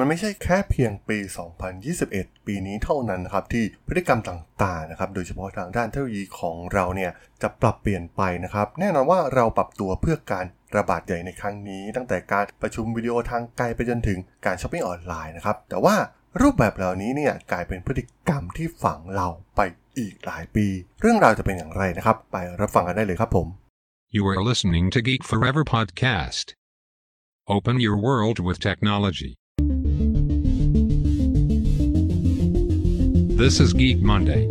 มันไม่ใช่แค่เพียงปี 2021 ปีนี้เท่านั้นนะครับที่พฤติกรรมต่างๆนะครับโดยเฉพาะทางด้านเทคโนโลยีของเราเนี่ยจะปรับเปลี่ยนไปนะครับแน่นอนว่าเราปรับตัวเพื่อการระบาดใหญ่ในครั้งนี้ ตั้งแต่การประชุมวิดีโอทางไกลไปจนถึงการช้อปปิ้งออนไลน์นะครับแต่ว่ารูปแบบเหล่านี้เนี่ยกลายเป็นพฤติกรรมที่ฝังเราไปอีกหลายปี เรื่องราวจะเป็นอย่างไรนะครับ ไปรับฟังกันได้เลยครับผม You are listening to Geek Forever podcast. Open your world with technology. This is Geek Monday.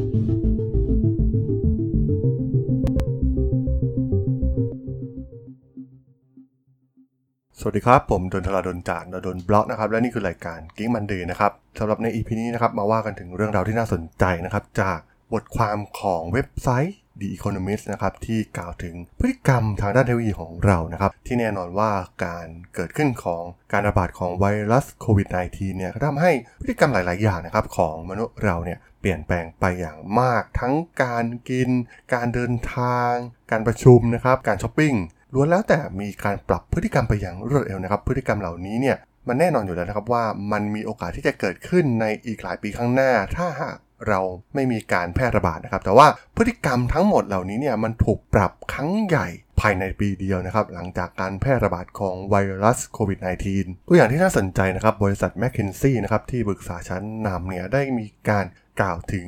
สวัสดีครับ ผมดนทราดนจากดนบล็อกนะครับ และนี่คือรายการ Geek Monday นะครับสำหรับใน EP นี้นะครับ มาว่ากันถึงเรื่องราวที่น่าสนใจนะครับ จากบทความของเว็บไซต์ The Economist นะครับที่กล่าวถึงพฤติกรรมทางด้านเทคโนโลยีของเรานะครับที่แน่นอนว่าการเกิดขึ้นของการระบาดของไวรัสโควิด -19 เนี่ยทำให้พฤติกรรมหลาย ๆ อย่างนะครับของมนุษย์เราเนี่ยเปลี่ยนแปลงไปอย่างมากทั้งการกิน การเดินทาง การประชุมนะครับการช้อปปิ้งล้วนแล้วแต่มีการปรับพฤติกรรมไปอย่างรวดเร็วนะครับพฤติกรรมเหล่านี้เนี่ยมันแน่นอนอยู่แล้วนะครับว่ามันมีโอกาสที่จะเกิดขึ้นในอีกหลายปีข้างหน้า ถ้าหาก เราไม่มีการแพร่ระบาดนะครับ แต่ว่าพฤติกรรมทั้งหมดเหล่านี้เนี่ยมันถูกปรับครั้งใหญ่ภายในปีเดียวนะครับ หลังจากการแพร่ระบาดของไวรัสโควิด -19 ตัวอย่างที่น่าสนใจนะครับ บริษัท m c k เคนซี่นะครับที่ปรึกษาชั้นนำเนี่ยได้มีการกล่าวถึง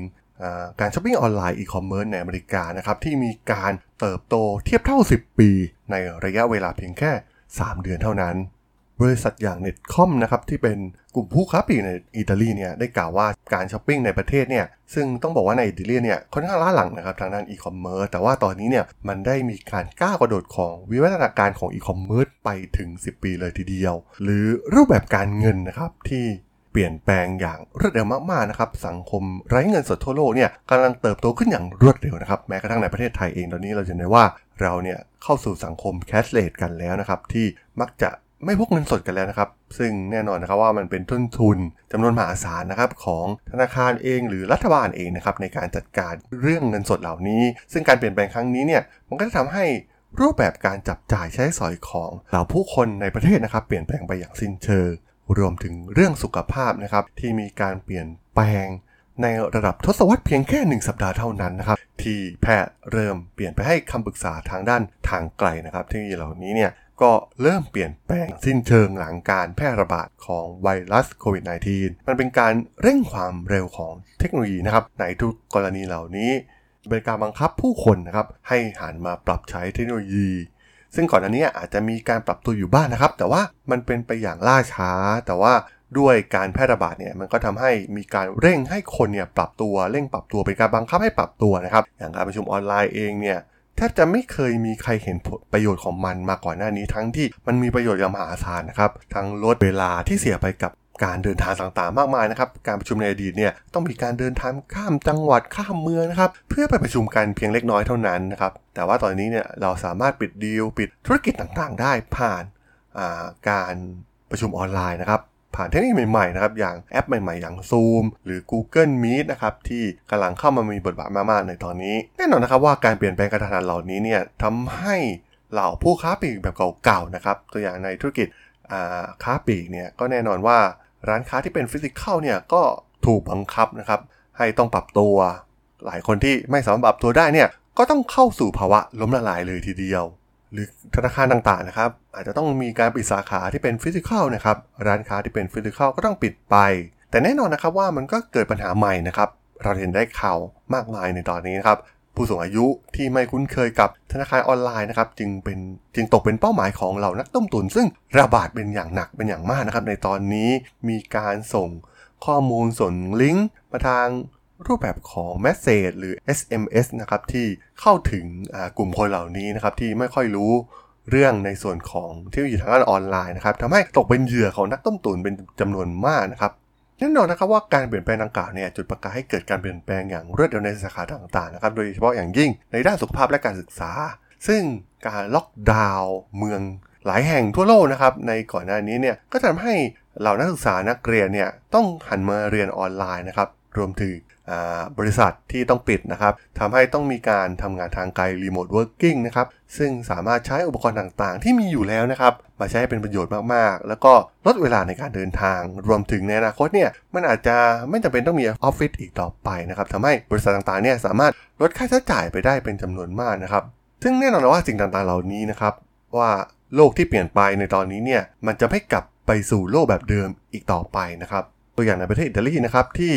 การช้อปปิ้งออนไลน์อีคอมเมิร์ซในอเมริกานะครับที่มีการเติบโตเทียบเท่า 10 ปี ในระยะเวลาเพียงแค่ 3 เดือนเท่านั้น บริษัทอย่าง Netcomm นะครับที่เป็นกลุ่มผู้ค้าปลีกในอิตาลีเนี่ยได้กล่าวว่าการช้อปปิ้งในประเทศเนี่ยซึ่งต้องบอกว่าในอิตาลีเนี่ยค่อนข้างล้าหลังนะครับทางด้านอีคอมเมิร์ซแต่ว่าตอนนี้เนี่ยมันได้มีการก้าวกระโดดของวิวัฒนาการของอีคอมเมิร์ซไปถึง 10 ปีเลยทีเดียว หรือรูปแบบการเงินนะครับที่เปลี่ยนแปลงอย่างรวดเร็วมากๆนะครับสังคมไร้เงินสดทั่วโลกเนี่ยกำลังเติบโตขึ้นอย่างรวดเร็วนะครับแม้กระทั่งในประเทศไทยเองตอนนี้เราจะเห็นได้ว่าเราเนี่ยเข้าสู่สังคมแคชเลสกันแล้วนะครับที่มักจะ ไม่พกเงินสดกันแล้วนะครับ ซึ่งแน่นอนนะครับว่ามันเป็นต้นทุนจำนวนมหาศาลนะครับของธนาคารเองหรือรัฐบาลเองนะครับในการจัดการเรื่องเงินสดเหล่านี้ ซึ่งการเปลี่ยนแปลงครั้งนี้เนี่ยมันก็จะทำให้รูปแบบการจับจ่ายใช้สอยของเหล่าผู้คนในประเทศนะครับ เปลี่ยนแปลงไปอย่างสิ้นเชิงรวมถึงเรื่องสุขภาพนะครับที่มีการเปลี่ยนแปลงในระดับทศวรรษเพียงแค่ 1 สัปดาห์เท่านั้นนะครับ ที่แพทย์เริ่มเปลี่ยนไปให้คำปรึกษาทางด้านทางไกลนะครับที่เหล่านี้เนี่ย ก็เริ่มเปลี่ยนแปลงสิ้นเชิงหลังการแพร่ระบาดของไวรัสโควิด -19 มันเป็นการเร่งความเร็วของเทคโนโลยีนะครับ ในทุกกรณีเหล่านี้เป็นการบังคับผู้คนนะครับให้หันมาปรับใช้เทคโนโลยี ซึ่งก่อนอันนี้อาจจะมีการปรับตัวอยู่บ้างนนะครับ แต่ว่ามันเป็นไปอย่างล่าช้า แต่ว่าด้วยการแพร่ระบาดเนี่ยมันก็ทำให้มีการเร่งให้คนเนี่ยปรับตัวเร่งปรับตัวเป็นการบังคับให้ปรับตัวนะครับ อย่างการประชุมออนไลน์เองเนี่ย ทบจะไม่เคยมีใครเห็นประโยชน์ของมันมาก่อนหน้านี้ทั้งที่มันมีประโยชน์อย่างมหาศาลนะครับ ทั้งลดเวลาที่เสียไปกับการเดินทางต่างๆ มากมายนะครับ การประชุมในอดีตเนี่ยต้องมีการเดินทางข้ามจังหวัดข้ามเมืองนะครับ เพื่อไปประชุมกันเพียงเล็กน้อยเท่านั้นนะครับ แต่ว่าตอนนี้เนี่ยเราสามารถปิดดีลปิดธุรกิจต่างๆ ได้ผ่านการประชุมออนไลน์นะครับ ผ่านเทคนิคใหม่ๆนะครับอย่างแอปใหม่ๆ อย่าง Zoom หรือ Google Meet นะครับที่กำลังเข้ามามีบทบาทมากๆในตอนนี้ แน่นอนนะครับว่าการเปลี่ยนแปลงกระทันหันเหล่านี้เนี่ยทำให้เหล่าผู้ค้าปลีกแบบเก่าๆนะครับตัวอย่างในธุรกิจค้าปลีกเนี่ยก็แน่นอนว่าร้านค้าที่เป็น physical เนี่ยก็ถูกบังคับนะครับให้ต้องปรับตัว หลายคนที่ไม่สามารถปรับตัวได้เนี่ยก็ต้องเข้าสู่ภาวะล้มละลายเลยทีเดียว หรือธนาคารต่างๆนะครับ อาจจะต้องมีการปิดสาขาที่เป็น physical นะครับ ร้านค้าที่เป็น physical ก็ต้องปิดไป แต่แน่นอนนะครับว่ามันก็เกิดปัญหาใหม่นะครับ เราเห็นได้ข่าวมากมายในตอนนี้นะครับผู้สูงอายุที่ไม่คุ้นเคยกับธนาคารออนไลน์นะครับจึงเป็นจึงตกเป็นเป้าหมายของเหล่านักต้มตุน ซึ่งระบาดเป็นอย่างหนักเป็นอย่างมากนะครับ ในตอนนี้มีการส่งข้อมูลส่งลิงก์มาทาง รูปแบบของ Message หรือ SMS นะครับที่เข้าถึงกลุ่มคนเหล่านี้นะครับที่ไม่ค่อยรู้เรื่องในส่วนของเทคโนโลยีทางด้านออนไลน์นะครับทำให้ตกเป็นเหยื่อของนักต้มตุ๋นเป็นจำนวนมากนะครับแน่นอนนะครับว่าการเปลี่ยนแปลงดังกล่าวเนี่ยจุดประกายให้เกิดการเปลี่ยนแปลงอย่างรวดเร็วในสาขาต่างๆนะครับโดยเฉพาะอย่างยิ่งในด้านสุขภาพและการศึกษา ซึ่งการล็อกดาวน์เมืองหลายแห่งทั่วโลกนะครับในก่อนหน้านี้เนี่ยก็ทำให้เหล่านักศึกษานักเรียนเนี่ยต้องหันมาเรียนออนไลน์นะครับรวมถึง บริษัทที่ต้องปิดนะครับทำให้ต้องมีการทำงานทางไกล remote working นะครับ ซึ่งสามารถใช้อุปกรณ์ต่างๆ ที่มีอยู่แล้วนะครับ มาใช้ให้เป็นประโยชน์มากๆ แล้วก็ลดเวลาในการเดินทาง รวมถึงในอนาคตเนี่ย มันอาจจะไม่จำเป็นต้องมีออฟฟิศอีกต่อไปนะครับทำให้บริษัทต่างๆ เนี่ยสามารถลดค่าใช้จ่ายไปได้เป็นจำนวนมากนะครับ ซึ่งแน่นอนว่าสิ่งต่างๆ เหล่านี้นะครับว่าโลกที่เปลี่ยนไปในตอนนี้เนี่ย มันจะไม่กลับไปสู่โลกแบบเดิมอีกต่อไปนะครับ ตัวอย่างในประเทศอิตาลีนะครับที่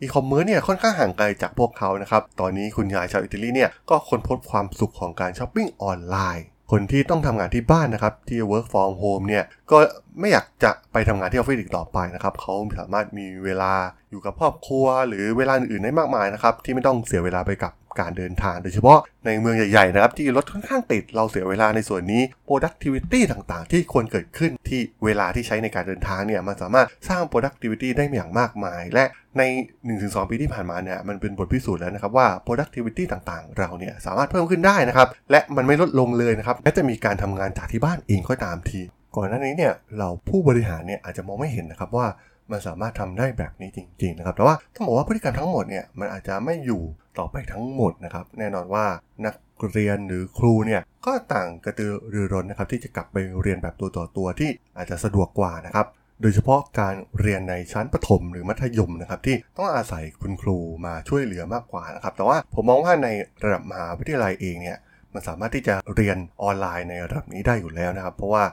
อีคอมเมิร์ซเนี่ยค่อนข้างห่างไกลจากพวกเขานะครับ ตอนนี้คุณยายชาวอิตาลีเนี่ยก็ค้นพบความสุขของการช้อปปิ้งออนไลน์ คนที่ต้องทำงานที่บ้านนะครับ ที่ work from home เนี่ยก็ไม่อยากจะไปทำงานที่ออฟฟิศอีกต่อไปนะครับเขาสามารถมีเวลาอยู่กับครอบครัว หรือเวลาอื่นๆได้มากมายนะครับที่ไม่ต้องเสียเวลาไปกับ การเดินทางโดยเฉพาะในเมืองใหญ่ๆนะครับที่รถค่อนข้างติดเราเสียเวลาในส่วนนี้ productivity ต่างๆ ที่ควรเกิดขึ้นที่เวลาที่ใช้ในการเดินทางเนี่ยมันสามารถสร้าง productivity ได้อย่างมากมาย และใน 1-2 ปีที่ผ่านมาเนี่ยมันเป็นบทพิสูจน์แล้วนะครับว่า productivity ต่างๆ เราเนี่ยสามารถเพิ่มขึ้นได้นะครับและมันไม่ลดลงเลยนะครับและจะมีการทำงานจากที่บ้านเองก็ตามที ก่อนหน้านี้เนี่ยเราผู้บริหารเนี่ยอาจจะมองไม่เห็นนะครับว่า มันสามารถทำได้แบบนี้จริงๆนะครับแต่ว่าต้องบอกว่าพฤติกรรมทั้งหมดเนี่ยมันอาจจะไม่อยู่ต่อไปทั้งหมดนะครับแน่นอนว่านักเรียนหรือครูเนี่ยก็ต่างกระตือรือร้นนะครับที่จะกลับไปเรียนแบบตัวต่อตัวที่อาจจะสะดวกกว่านะครับโดยเฉพาะการเรียนในชั้นประถมหรือมัธยมนะครับที่ต้องอาศัยคุณครูมาช่วยเหลือมากกว่านะครับแต่ว่าผมมองว่าในระดับมหาวิทยาลัยเองเนี่ย มันสามารถที่จะเรียนออนไลน์ในระดับนี้ได้อยู่แล้วนะครับ เพราะว่า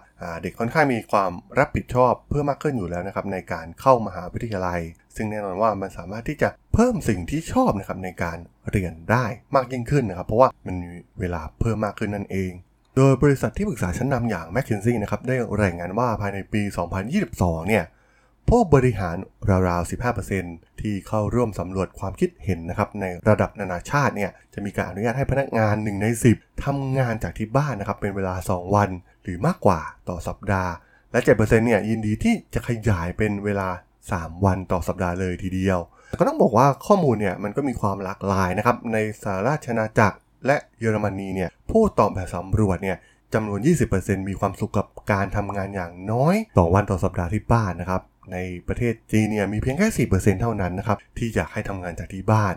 เด็กค่อนข้างมีความรับผิดชอบเพิ่มมากขึ้นอยู่แล้วนะครับในการเข้ามหาวิทยาลัย ซึ่งแน่นอนว่ามันสามารถที่จะเพิ่มสิ่งที่ชอบนะครับในการเรียนได้มากยิ่งขึ้นนะครับ เพราะว่ามันมีเวลาเพิ่มมากขึ้นนั่นเองโดยบริษัทที่ปรึกษาชั้นนำอย่าง m c k เคนซี่นะครับได้รายงานว่าภายในปี 2022 เนี่ย ผู้บริหารราวๆ 15%ที่เข้าร่วมสำรวจความคิดเห็นนะครับในระดับนานาชาติเนี่ยจะมีการอนุญาตให้พนักงาน 1 ใน 10ทำงานจากที่บ้านนะครับเป็นเวลา 2 วัน หรือมากกว่าต่อสัปดาห์ และ 7%เนี่ยยินดีที่จะขยายเป็นเวลา 3 วันต่อสัปดาห์เลยทีเดียว ก็ต้องบอกว่าข้อมูลเนี่ยมันก็มีความหลากหลายนะครับในสหราชอาณาจักรและเยอรมนีเนี่ยผู้ตอบแบบสำรวจเนี่ยจำนวน 20%มีความสุขกับการทำงานอย่างน้อย ต่อวันต่อสัปดาห์ที่บ้านนะครับ ในประเทศจีนเนี่ยมีเพียงแค่ 4%เท่านั้นนะครับ ที่จะให้ทำงานจากที่บ้าน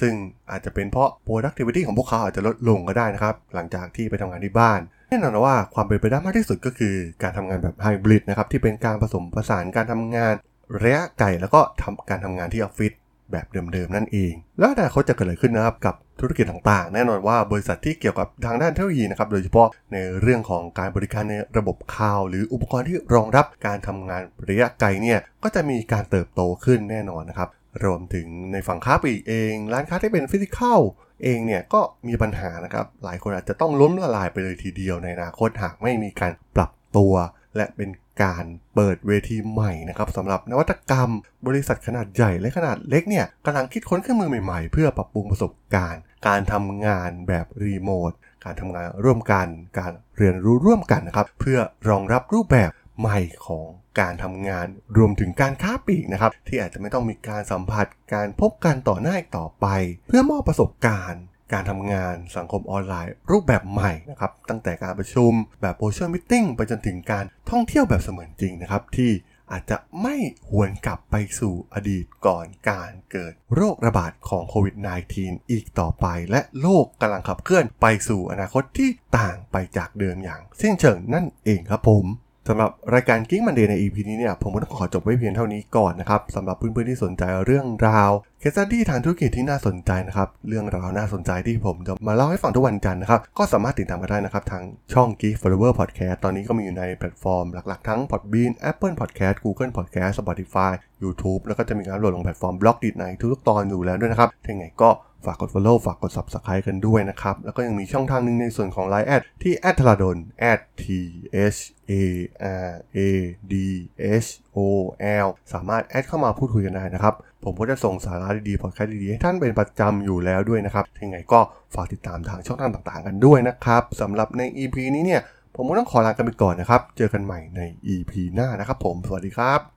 ซึ่งอาจจะเป็นเพราะ productivity ของพวกเขาอาจจะลดลงก็ได้นะครับ หลังจากที่ไปทำงานที่บ้านแน่นอนว่าความเป็นไปได้มากที่สุดก็คือการทำงานแบบไฮบริดนะครับที่เป็นการผสมผสานการทำงานระยะไกลแล้วก็ทำการทำงานที่ออฟฟิศ แบบเดิมๆนั่นเอง แล้วอนาคตจะเกิดอะไรขึ้นนะครับกับธุรกิจต่างๆ แน่นอนว่าบริษัทที่เกี่ยวกับทางด้านเทคโนโลยีนะครับโดยเฉพาะในเรื่องของการบริการในระบบคลาวหรืออุปกรณ์ที่รองรับการทำงานระยะไกลเนี่ยก็จะมีการเติบโตขึ้นแน่นอนนะครับรวมถึงในฝั่งค้าปลีกเอง ร้านค้าที่เป็นฟิสิกอลเองเนี่ยก็มีปัญหานะครับหลายคนอาจจะต้องล้มละลายไปเลยทีเดียวในอนาคตหากไม่มีการปรับตัว และเป็นการเปิดเวทีใหม่นะครับสำหรับนวัตกรรม บริษัทขนาดใหญ่และขนาดเล็กเนี่ยกำลังคิดค้นเครื่องมือใหม่ๆ เพื่อปรับปรุงประสบการณ์ การทำงานแบบรีโมทการทำงานร่วมกัน การเรียนรู้ร่วมกันนะครับเพื่อรองรับรูปแบบใหม่ของการทำงานรวมถึงการค้าปลีกนะครับ ที่อาจจะไม่ต้องมีการสัมผัสการพบกันต่อหน้าต่อไป เพื่อมอบประสบการณ์ การทำงานสังคมออนไลน์ รูปแบบใหม่นะครับตั้งแต่การประชุมแบบ virtual meeting ไปจนถึงการท่องเที่ยวแบบเสมือนจริงนะครับที่อาจจะไม่หวนกลับไปสู่อดีตก่อนการเกิดโรคระบาดของโควิด -19 อีกต่อไป และโลกกำลังขับเคลื่อนไปสู่อนาคตที่ต่างไปจากเดิมอย่างสิ้นเชิงนั่นเองครับผม สำหรับรายการ Geek Monday ใน EP นี้เนี่ยผมก็ต้องขอจบไว้เพียงเท่านี้ก่อนนะครับสำหรับเพื่อนๆที่สนใจเรื่องราว case study ทางธุรกิจที่น่าสนใจนะครับเรื่องราวน่าสนใจที่ผมจะมาเล่าให้ฟังทุกวันจันทร์นะครับก็สามารถติดตามกันได้นะครับทางช่อง Geek Forever Podcast ตอนนี้ก็มีอยู่ในแพลตฟอร์มหลักๆทั้ง Podbean Apple Podcast Google Podcast Spotify YouTube แล้วก็จะมีการโหลดลงแพลตฟอร์ม Blockdit ในทุกๆตอนอยู่แล้วด้วยนะครับถ้าไงก็ ฝากกด follow ฝากกด subscribe กันด้วยนะครับ แล้วก็ยังมีช่องทางหนึ่งในส่วนของ Line แอดที่แอดทราดน t h a r a d h o l สามารถแอดเข้ามาพูดคุยกันได้นะครับ ผมก็จะส่งสาระดีๆพอดแคสต์ดีๆ ให้ท่านเป็นประจำอยู่แล้วด้วยนะครับยังไงก็ฝากติดตามทางช่องทางต่างๆ กันด้วยนะครับสำหรับใน EP นี้เนี่ยผมก็ต้องขอลากันไปก่อนนะครับ เจอกันใหม่ใน EP หน้านะครับผม สวัสดีครับ